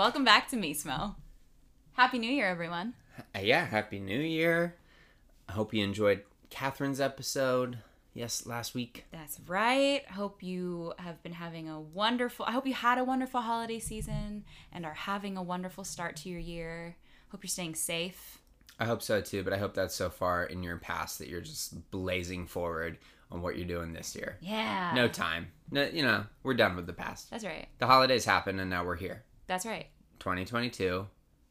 Welcome back to Mismo. Happy New Year, everyone. Uh, yeah, happy New Year. I hope you enjoyed Catherine's episode. Yes, last week. That's right. Hope you have been having a wonderful. I hope you had a wonderful holiday season and are having a wonderful start to your year. Hope you're staying safe. I hope so too, but I hope that's so far in your past that you're just blazing forward on what you're doing this year. Yeah. No time. No, you know, we're done with the past. That's right. The holidays happened and now we're here. That's right. 2022.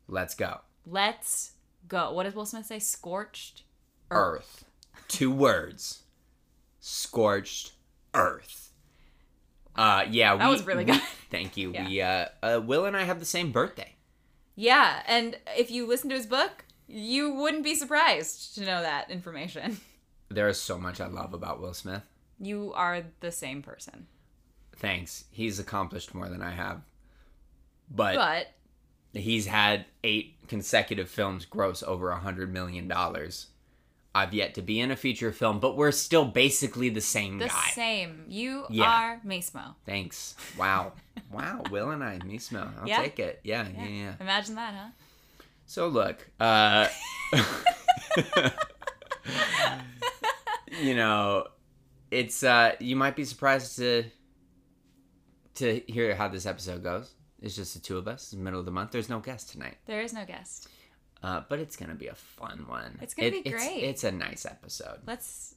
Let's go. Let's go. What does Will Smith say? Scorched Earth. Two words. Scorched earth. Uh yeah, That was really good. Thank you. Yeah. We uh, uh Will and I have the same birthday. Yeah, and if you listen to his book, you wouldn't be surprised to know that information. There is so much I love about Will Smith. You are the same person. Thanks. He's accomplished more than I have. But, But he's had eight consecutive films gross over a hundred million dollars. I've yet to be in a feature film, but we're still basically the same guy. the guy. same. You Yeah. are Mismo. Thanks. Wow. wow. Will and I, smell. I'll Yeah. take it. Yeah, yeah, yeah. Imagine that, huh? So look, uh you know, it's uh you might be surprised to to hear how this episode goes. It's just the two of us. It's the middle of the month. There's no guest tonight. There is no guest. Uh, but it's gonna be a fun one. It's gonna be great. it's a nice episode. Let's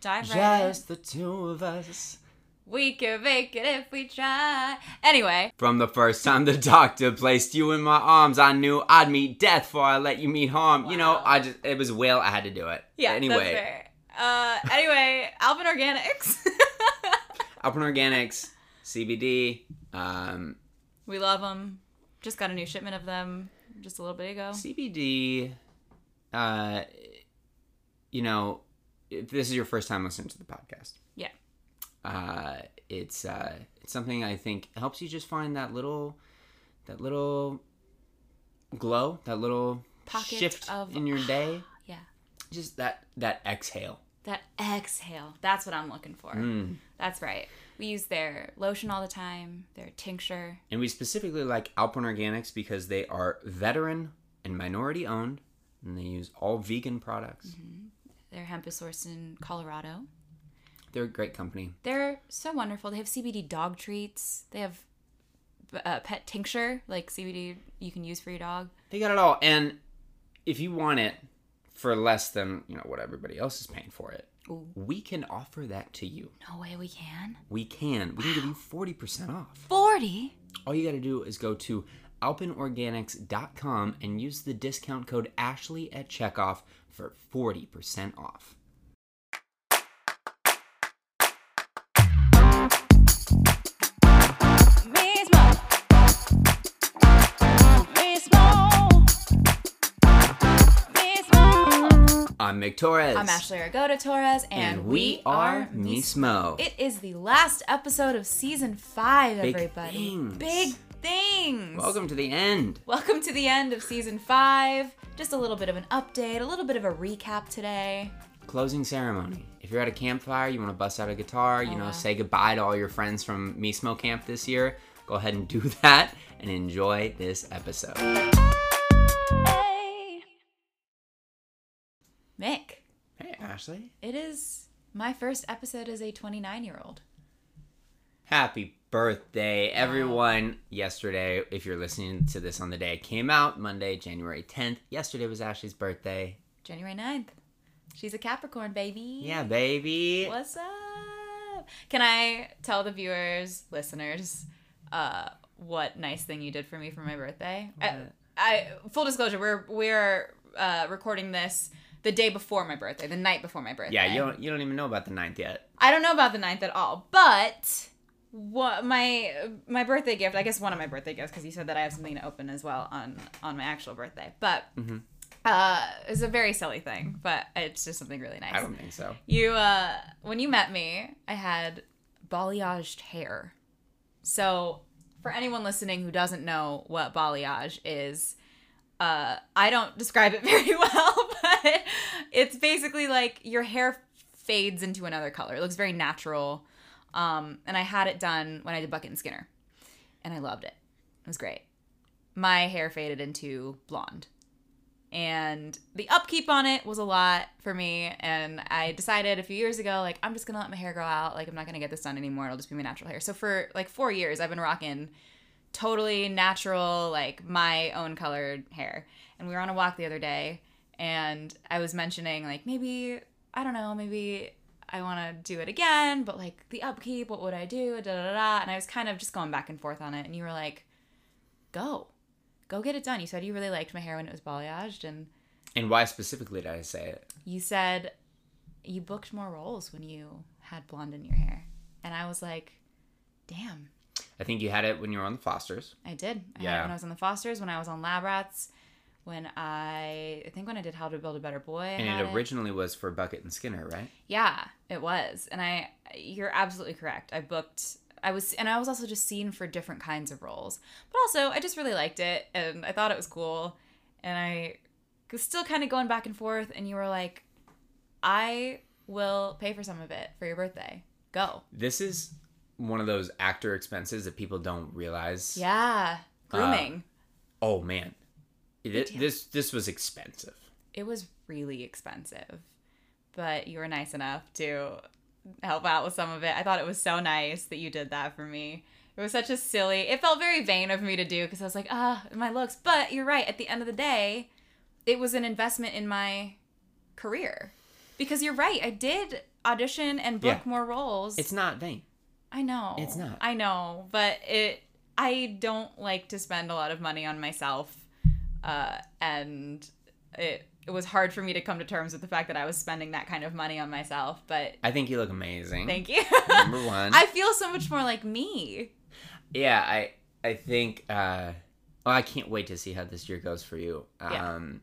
dive right in. Just the two of us. We can make it if we try. Anyway, From the first time the doctor placed you in my arms, I knew I'd meet death before I let you meet harm. You know, I just it was Will. I had to do it. yeah. Anyway, That's fair. Uh, anyway, Alpine Organics. Alpine Organics, CBD, um, we love them. Just got a new shipment of them just a little bit ago. CBD. Uh, you know, if this is your first time listening to the podcast, Yeah. uh, it's uh, it's something I think helps you just find that little, that little glow, that little Pocket shift of- in your day. Yeah. Just that that exhale. That exhale. That's what I'm looking for. Mm. That's right. We use their lotion all the time, their tincture. And we specifically like Alpine Organics because they are veteran and minority owned, and they use all vegan products. Their hemp is sourced in Colorado. They're a great company. They're so wonderful. They have CBD dog treats. They have uh, pet tincture, like CBD you can use for your dog. They got it all. And if you want it for less than, you know, what everybody else is paying for it, Ooh. we can offer that to you. No way we can. We can. We can give you 40% off. 40? All you got to do is go to alpinorganics.com and use the discount code Ashley at checkoff for 40% off. I'm Torres. I'm Ashley Argota Torres, and, And we are Mismo. It is the last episode of season five, Big everybody. things. Big things. Welcome to the end. Welcome to the end of season five. Just a little bit of an update, a little bit of a recap today. Closing ceremony. If you're at a campfire, you want to bust out a guitar, you Oh, know, wow. say goodbye to all your friends from Mismo Camp this year, go ahead and do that and enjoy this episode. Ashley. it is my first episode as a 29 year old. Happy birthday, everyone. Yesterday, if you're listening to this on the day it came out, Monday, January 10th, yesterday was Ashley's birthday. January 9th. She's a Capricorn, baby. Yeah, baby. What's up? Can I tell the viewers, listeners, uh, what nice thing you did for me for my birthday? I, I full disclosure, we're we're uh, recording this the day before my birthday, the night before my birthday. Yeah, you don't you don't even know about the 9th yet. I don't know about the 9th at all, but what my my birthday gift, I guess one of my birthday gifts, because you said that I have something to open as well on on my actual birthday, but Mhm. uh, it's a very silly thing, but it's just something really nice. I don't think so. You, uh, when you met me, I had balayaged hair. So, for anyone listening who doesn't know what balayage is, uh, I don't describe it very well, but it's basically like your hair fades into another color. It looks very natural. Um, and I had it done when I did Bucket and Skinner, and I loved it. It was great. my hair faded into blonde. And the upkeep on it was a lot for me. And I decided a few years ago, like, I'm just to let my hair grow out. Like, I'm not to get this done anymore. It'll just be my natural hair. So for like four years, I've been rocking totally natural, like my own colored hair. And we were on a walk the other day. And I was mentioning, like, maybe, I don't know, maybe I want to do it again, but like the upkeep, what would I do? Da, da, da, And I was kind of just going back and forth on it. And you were like, go go get it done. You said you really liked my hair when it was balayaged, and And why specifically did I say it? you said you booked more roles when you had blonde in your hair, and I was like, damn, I think you had it when you were on the Fosters. I did. I had it Yeah. when I was on the Fosters, when I was on Lab Rats, when I I think when I did How to Build a Better Boy. I And it originally was for Bucket and Skinner, right? Yeah, it was. And I you're absolutely correct. I booked I was and I was also just seen for different kinds of roles. But also, I just really liked it and I thought it was cool and I was still kind of going back and forth and you were like I will pay for some of it for your birthday. Go. This is one of those actor expenses that people don't realize. Yeah. Grooming. Oh man, It- this this was expensive. it was really expensive. But you were nice enough to help out with some of it. I thought it was so nice that you did that for me. It was such a silly. It felt very vain of me to do because I was like, ah, my looks. But you're right. At the end of the day, it was an investment in my career. Because you're right. I did audition and book Yeah. more roles. It's not vain. I know. It's not. I know, but it. I don't like to spend a lot of money on myself, uh, and it it was hard for me to come to terms with the fact that I was spending that kind of money on myself. But I think you look amazing. thank you. Number one. I feel so much more like me. yeah, I I think. uh Oh, I can't wait to see how this year goes for you. Yeah. Um,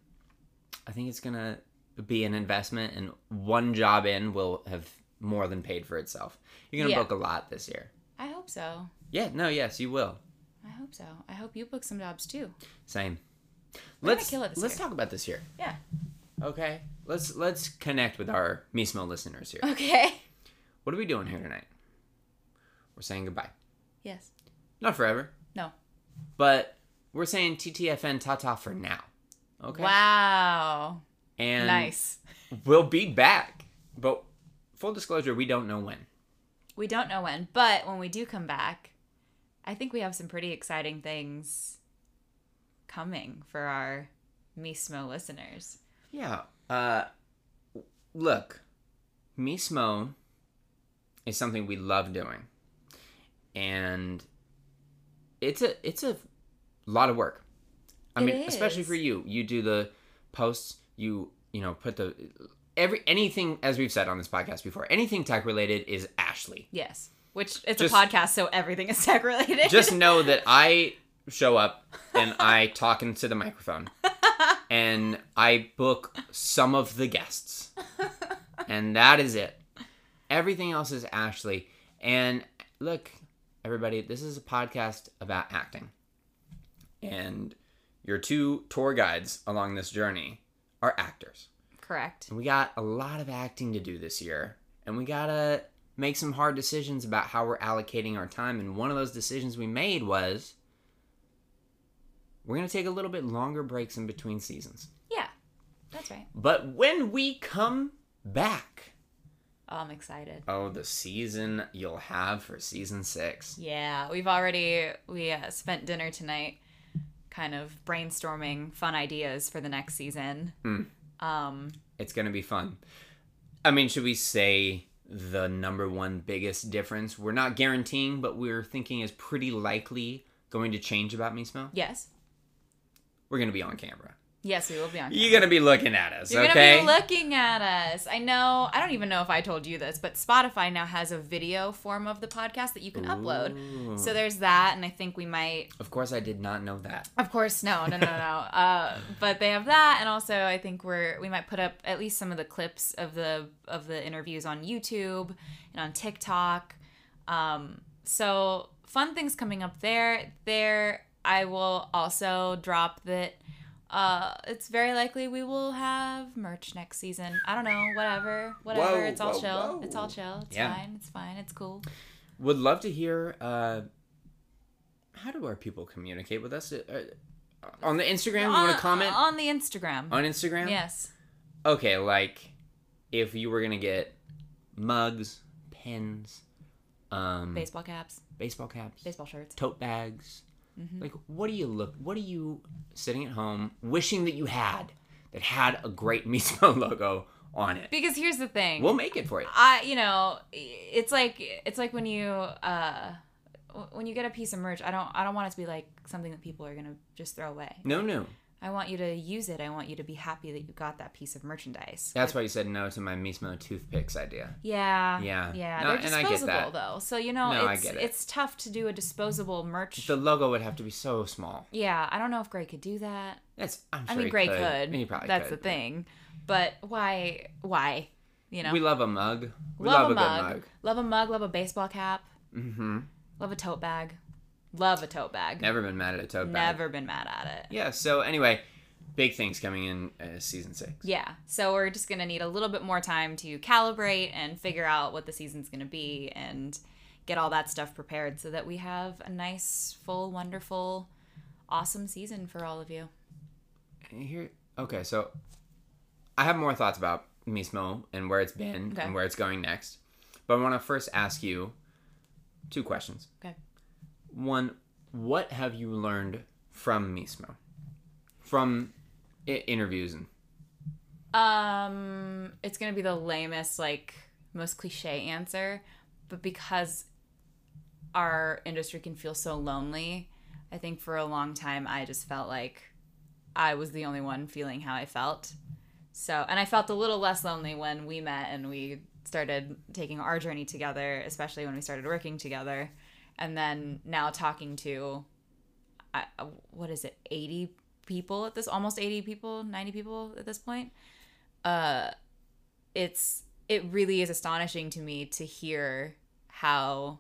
I think it's gonna be an investment, and one job in will have more than paid for itself. You're gonna Yeah. book a lot this year. I hope so. Yeah. No. Yes, you will. I hope so. I hope you book some jobs too. Same. We're let's kill it this let's year. talk about this year. Yeah. Okay. Let's let's connect with our Mismo listeners here. Okay. What are we doing here tonight? We're saying goodbye. Yes. Not forever, No. but we're saying TTFN Tata for now. Okay. Wow. And nice. we'll be back. But full disclosure, we don't know when. We don't know when, but when we do come back, I think we have some pretty exciting things coming for our Mismo listeners. Yeah. Uh look, Mismo is something we love doing. And it's a it's a lot of work. I It mean, especially for you. You do the posts, you you know, put the every anything as we've said on this podcast before, anything tech related is Ashley. Yes. Which it's Just- a podcast, so everything is tech related. Just know that I show up and I talk into the microphone and I book some of the guests. And that is it. Everything else is Ashley. And look, everybody, this is a podcast about acting. And your two tour guides along this journey are actors. Correct. And we got a lot of acting to do this year. And we got to make some hard decisions about how we're allocating our time. And one of those decisions we made was we're going to take a little bit longer breaks in between seasons. Yeah. That's right. But when we come back, Oh, I'm excited. oh, the season you'll have for season six. Yeah, we've already we uh, spent dinner tonight kind of brainstorming fun ideas for the next season. Hmm. Um It's going to be fun. I mean, should we say the number one biggest difference? We're not guaranteeing, but we're thinking is pretty likely going to change about Mismo. yes. We're going to be on camera. Yes, we will be on. You're going to be looking at us, You're okay? gonna be looking at us. I know. I don't even know if I told you this, but Spotify now has a video form of the podcast that you can upload. So there's that, and I think we might. Of course, I did not know that. Of course, no, no, no, no, no. uh, but they have that, and also I think we're we might put up at least some of the clips of the of the interviews on YouTube and on TikTok. Um, so fun things coming up there. There, I will also drop that. Uh, it's very likely we will have merch next season. I don't know, whatever, whatever. Whoa, it's all whoa, chill. whoa. It's all chill. It's Yeah. fine. It's fine. It's cool. Would love to hear. Uh, how do our people communicate with us? Uh, on the Instagram. You want to comment on the Instagram. on Instagram? yes. Okay, like if you were gonna get mugs, pens, um, Baseball caps, baseball caps, baseball shirts. tote bags. Mm-hmm. Like, what do you look? What are you sitting at home wishing that you had that had a great Mismo logo on it? Because here's the thing. We'll make it for you. I you know it's like it's like when you uh when you get a piece of merch I don't I don't want it to be like something that people are gonna just throw away. No, no. I want you to use it. I want you to be happy that you got that piece of merchandise. That's why you said no to my Mismo toothpicks idea. Yeah. Yeah. Yeah. No, They're and I get disposable that. though. So you know No, I it's get it. it's tough to do a disposable merch. The logo would have to be so small. yeah, I don't know if Gray could do that. That's. I'm I mean Gray could. could. He probably That's could. the thing. But why why? You know? We love a mug. We love, love, a, mug. good mug. Love a mug, love a baseball cap. Mm-hmm. Love a tote bag. Love a tote bag. Never been mad at a tote bag. Never been mad at it. Yeah. So anyway, big things coming in uh, season six. Yeah. So we're just going to need a little bit more time to calibrate and figure out what the season's going to be and get all that stuff prepared so that we have a nice, full, wonderful, awesome season for all of you. Here. Okay. So I have more thoughts about Mismo and where it's been Okay. and where it's going next, but I want to first ask you two questions. Okay. One, what have you learned from Mismo, from I- interviews and Um, it's gonna be the lamest, like most cliche answer, but because our industry can feel so lonely, I think for a long time I just felt like I was the only one feeling how I felt. So, and I felt a little less lonely when we met and we started taking our journey together, especially when we started working together. And then now talking to, I, what is it, 80 people at this, almost 80 people, 90 people at this point? Uh it's it really is astonishing to me to hear how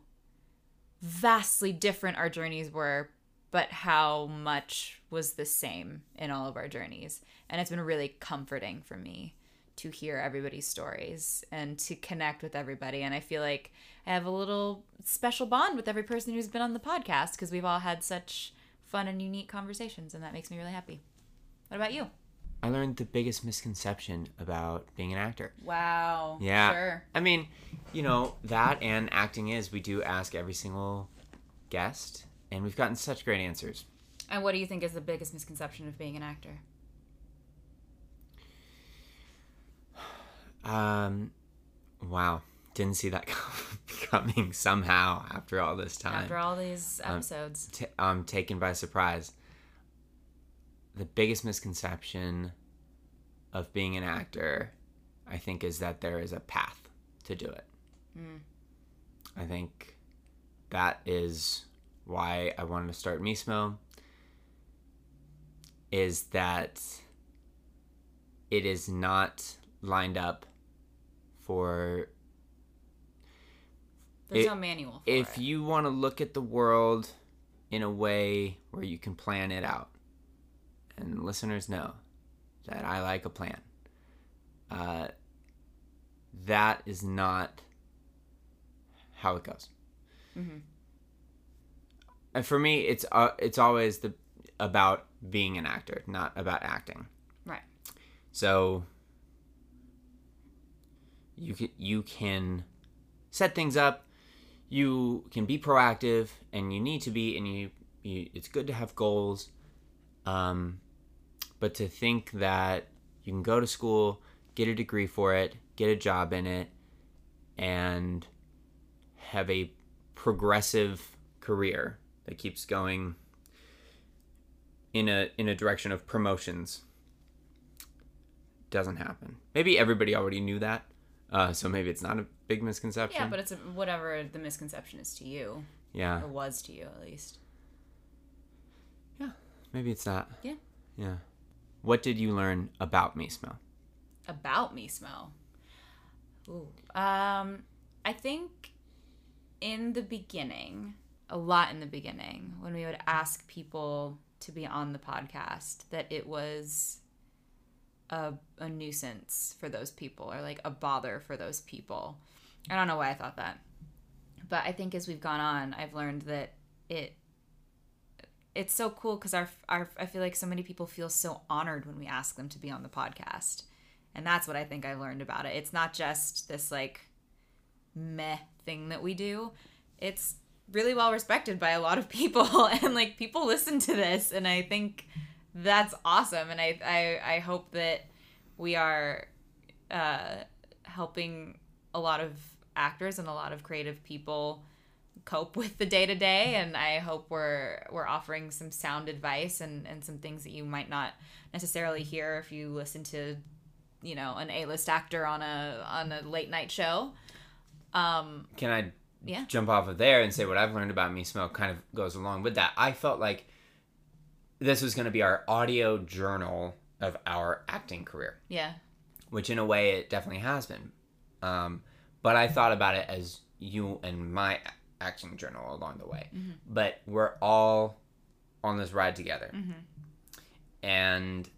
vastly different our journeys were but how much was the same in all of our journeys. And it's been really comforting for me to hear everybody's stories and to connect with everybody and i feel like i have a little special bond with every person who's been on the podcast because we've all had such fun and unique conversations and that makes me really happy what about you I learned the biggest misconception about being an actor. wow Yeah. sure I mean, you know, that and acting is we do ask every single guest and we've gotten such great answers. And what do you think is the biggest misconception of being an actor? Um wow, didn't see that coming somehow after all this time. After all these Um, episodes. T- I'm taken by surprise. The biggest misconception of being an actor, I think, is that there is a path to do it. Mm. I think that is why I wanted to start Mismo. Is that it is not lined up for There's it- no manual for if it. you want to look at the world in a way where you can plan it out, and listeners know that I like a plan, uh, that is not how it goes. Mhm. And for me, it's uh, it's always the about being an actor, not about acting. Right. So you can you can set things up. You can be proactive, and you need to be, and you, you it's good to have goals. Um, but to think that you can go to school, get a degree for it, get a job in it, and have a progressive career that keeps going in a in a direction of promotions doesn't happen. Maybe everybody already knew that, uh, so maybe it's not a big misconception. Yeah, but it's a, whatever the misconception is to you, yeah, or was to you at least. Yeah, maybe it's not. Yeah. Yeah. What did you learn about Mismo? About me smell. Ooh. Um, I think in the beginning, a lot in the beginning, when we would ask people to be on the podcast, that it was a, a nuisance for those people or like a bother for those people. I don't know why I thought that. But I think as we've gone on, I've learned that it it's so cool because our our I feel like so many people feel so honored when we ask them to be on the podcast, and that's what I think I've learned about it. It's not just this like meh thing that we do. It's really well respected by a lot of people, and like people listen to this, and I think that's awesome. And I I, I hope that we are uh, helping a lot of actors and a lot of creative people cope with the day to day and I hope we're we're offering some sound advice and, and some things that you might not necessarily hear if you listen to you know an A-list actor on a on a late night show. Um Can I yeah. jump off of there and say what I've learned about Mismo kind of goes along with that. I felt like this was going to be our audio journal of our acting career, Yeah. which in a way it definitely has been. Um, but I thought about it as you and my acting journal along the way. Mm-hmm. But we're all on this ride together. Mhm. And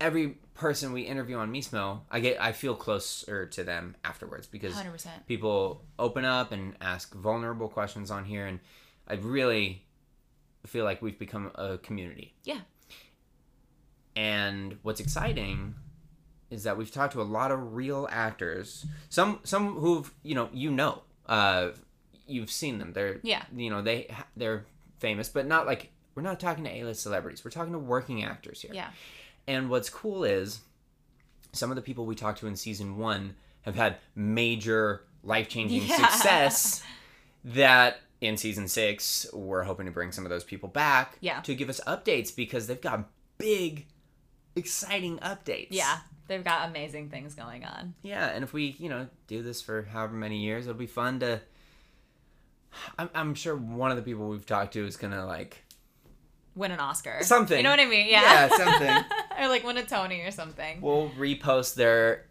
every person we interview on Mismo, I get I feel closer to them afterwards because 100%. people open up and ask vulnerable questions on here and i really feel like we've become a community Yeah. and what's exciting is that we've talked to a lot of real actors some some who've you know you know uh you've seen them they're Yeah. you know they they're famous but not like we're not talking to a-list celebrities we're talking to working actors here Yeah. and what's cool is some of the people we talked to in season one have had major life changing Yeah. success that in season six, we're hoping to bring some of those people back Yeah. to give us updates because they've got big, exciting updates. Yeah. They've got amazing things going on. Yeah. And if we, you know, do this for however many years, it'll be fun to. I'm, I'm sure one of the people we've talked to is going to like. Win an Oscar. Something. You know what I mean? Yeah. Yeah, something. or like win a Tony or something. We'll repost their,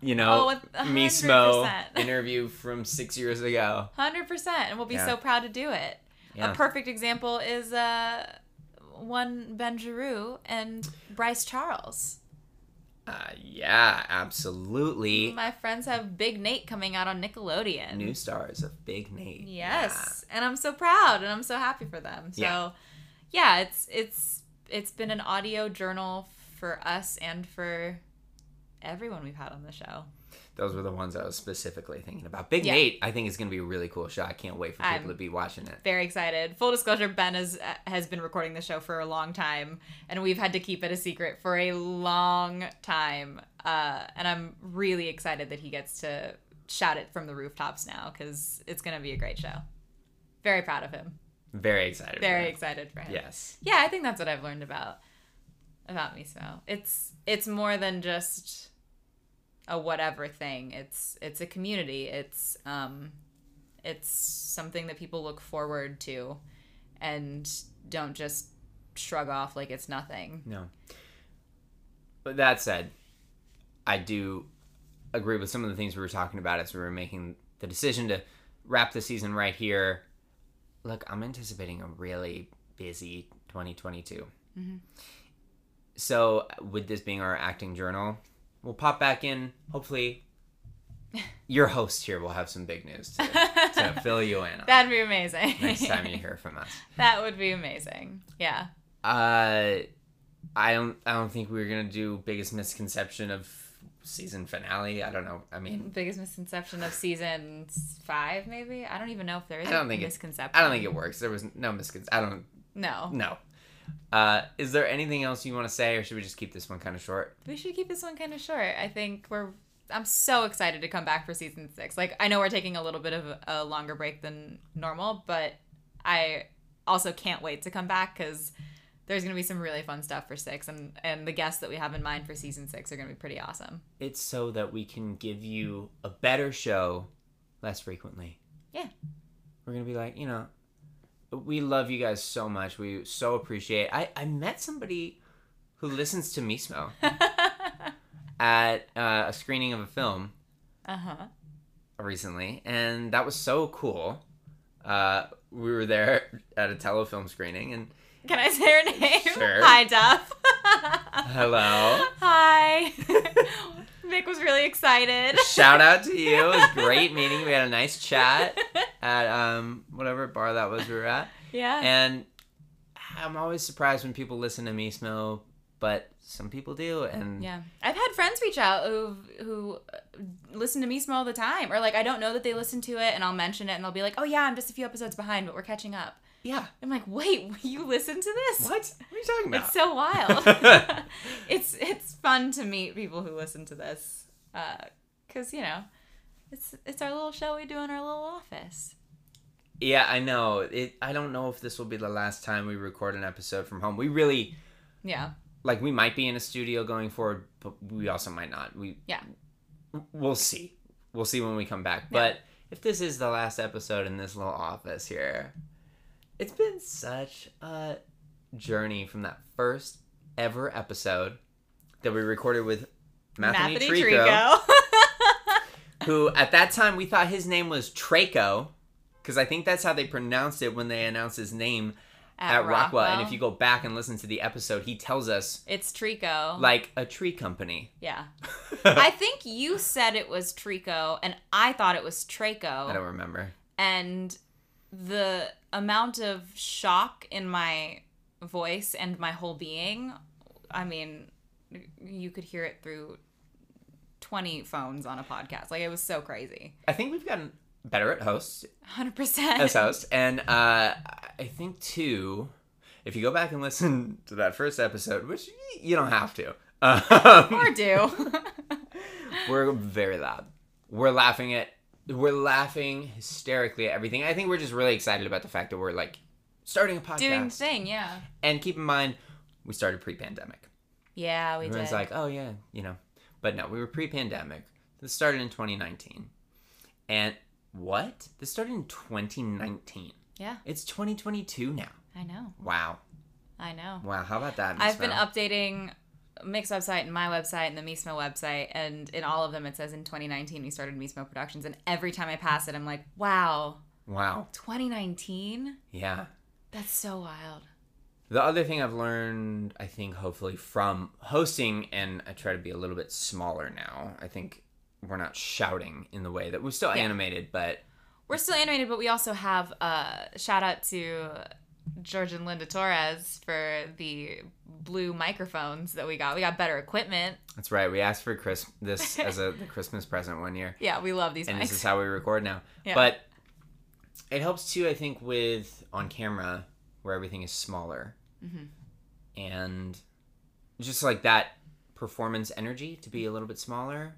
you Oh, know, with- a Me hundred Smo percent. interview from six years ago. Hundred percent, and we'll be Yeah. so proud to do it. Yeah. A perfect example is uh, one Ben Giroux and Bryce Charles. Uh, yeah, absolutely. My friends have Big Nate coming out on Nickelodeon. New stars of Big Nate. Yes, and I'm so proud and I'm so happy for them. So, Yeah. yeah, it's it's it's been an audio journal for us and for everyone we've had on the show. Those were the ones I was specifically thinking about. Big Yeah. Nate, I think is going to be a really cool show. I can't wait for people I'm- to be watching it. Very excited. Full disclosure, Ben has has been recording the show for a long time, and we've had to keep it a secret for a long time. Uh, and I'm really excited that he gets to shout it from the rooftops now because it's gonna be a great show. Very proud of him. Very excited. Very excited for him. Yes. Yeah, I think that's what I've learned about about me. So it's it's more than just a whatever thing. It's it's a community. It's um it's something that people look forward to and don't just shrug off like it's nothing. No. But that said, I do agree with some of the things we were talking about as we were making the decision to wrap the season right here. Look, I'm anticipating a really busy 2022. Mhm. So, with this being our acting journal, we'll pop back in. Hopefully, your host here will have some big news to, to fill you in on That'd be amazing. next time you hear from us. that would be amazing. Yeah. Uh, I don't. I don't think we are gonna do biggest misconception of season finale. I don't know. I mean, Biggest misconception of season five, maybe? I don't even know if there is I don't a think it- I don't think it works. There was no misconception. I don't. No. No. Uh, is there anything else you want to say, or should we just keep this one kind of short? We should keep this one kind of short. I think we're. I'm so excited to come back for season six. Like, I know we're taking a little bit of a, longer break than normal, but I also can't wait to come back because there's going to be some really fun stuff for six, and and the guests that we have in mind for season six are going to be pretty awesome. It's so that we can give you a better show less frequently. Yeah. We're gonna be like, you know, we love you guys so much. We so appreciate. I I met somebody who listens to Mismo at uh, a screening of a film uh huh. recently, and that was so cool. Uh, we were there at a telefilm screening, and Can I say her name? Sure. Hi, Duff. Hello. Hi. Mick was really excited. shout out to you. It was great meeting. We had a nice chat at um whatever bar that was we were at, yeah. and I'm always surprised when people listen to me Mismo, but some people do, and Yeah, I've had friends reach out who who uh, listen to me Mismo all the time, or like I don't know that they listen to it, and I'll mention it, and they'll be like, "Oh yeah, I'm just a few episodes behind, but we're catching up." yeah. I'm like, "Wait, you listen to this? What? What are you talking about? It's so wild. it's it's fun to meet people who listen to this, because you know, it's it's our little show we do in our little office. yeah, I know. It. I don't know if this will be the last time we record an episode from home. We really Yeah, like. We might be in a studio going forward, but we also might not. We yeah, we'll see. We'll see when we come back. But if this is the last episode in this little office here, it's been such a journey from that first ever episode that we recorded with Matheny, Matheny Trico, Trico. who at that time we thought his name was Traco, because I think that's how they pronounced it when they announced his name at, Rockwell. And if you go back and listen to the episode, he tells us it's Trico. like a tree company. yeah. I think you said it was Trico, and I thought it was Traco. I don't remember. and the amount of shock in my voice and my whole being i mean you could hear it through 20 phones on a podcast like it was so crazy I think we've gotten better at hosts 100% as host. And uh, I think too, if you go back and listen to that first episode, which you don't have to, um, or do we're very loud. We're laughing at, we're laughing hysterically at everything. I think we're just really excited about the fact that we're like starting a podcast. doing thing yeah And keep in mind, we started pre-pandemic. yeah we Everyone's did like, oh yeah, you know, but no, we were pre-pandemic. This started in 2019, and what? This started in 2019. yeah It's 2022 now. i know Wow. i know Wow. How about that? I've been Mel? updating Mix website and my website and the Mismo website, and in all of them it says in 2019 we started Mismo Productions, and every time I pass it, I'm like, wow, Wow. 2019? Yeah. That's so wild. The other thing I've learned, I think, hopefully from hosting, and I try to be a little bit smaller now. I think we're not shouting in the way that we're still Yeah. animated, but We're still animated, but we also have uh, shout out to George and Linda Torres for the blue microphones that we got. We got better equipment. that's right. We asked for Chris this as a the Christmas present one year. Yeah, we love these and mics. this is how we record now. Yeah. But it helps too, I think, with on camera where everything is smaller, Mhm. and just like that performance energy to be a little bit smaller.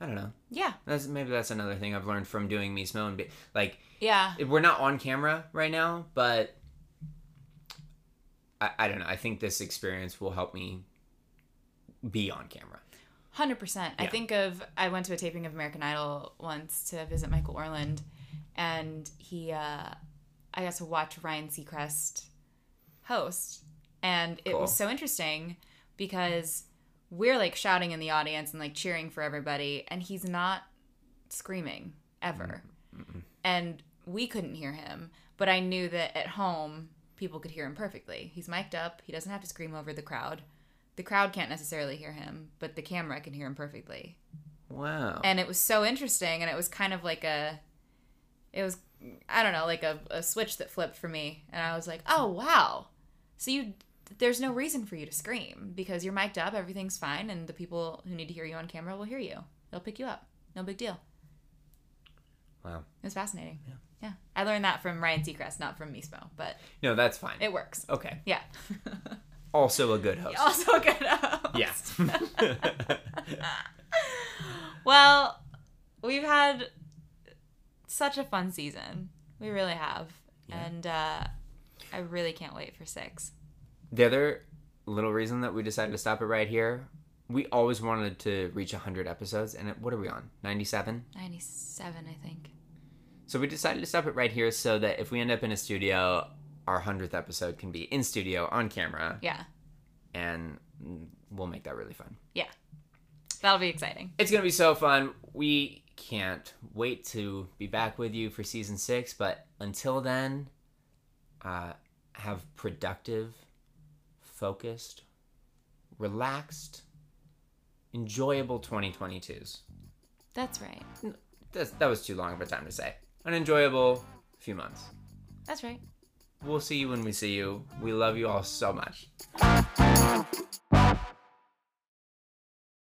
I don't know. yeah, That's maybe that's another thing I've learned from doing Mismo and be, like yeah, we're not on camera right now, but I, I don't know. I think this experience will help me be on camera. hundred percent. I think of I went to a taping of American Idol once to visit Michael Orland, and he uh, I got to watch Ryan Seacrest host, and it Cool. was so interesting because we're like shouting in the audience and like cheering for everybody, and he's not screaming ever, and we couldn't hear him, but I knew that at home people could hear him perfectly. He's mic'd up. He doesn't have to scream over the crowd. The crowd can't necessarily hear him, but the camera can hear him perfectly. Wow. And it was so interesting, and it was kind of like a, it was, I don't know, like a, a switch that flipped for me, and I was like, oh wow, so you, there's no reason for you to scream because you're mic'd up, everything's fine, and the people who need to hear you on camera will hear you. They'll pick you up. No big deal. wow. It was fascinating. Yeah. Yeah. I learned that from Ryan Seacrest, not from Mismo, but No, that's fine. it works. okay. Yeah. Also a good host. also a good host. Yeah. Well, we've had such a fun season. We really have. Yeah. And uh, I really can't wait for six. the other little reason that we decided to stop it right here, we always wanted to reach 100 episodes, and it, what are we on? 97? 97, I think. So we decided to stop it right here so that if we end up in a studio, our 100th episode can be in studio on camera, Yeah. and we'll make that really fun. Yeah. That'll be exciting. It's going to be so fun. We can't wait to be back with you for season six, but until then, uh, have productive, focused, relaxed, enjoyable 2022s. That's right. That's, that was too long of a time to say. An enjoyable few months. That's right. we'll see you when we see you. We love you all so much.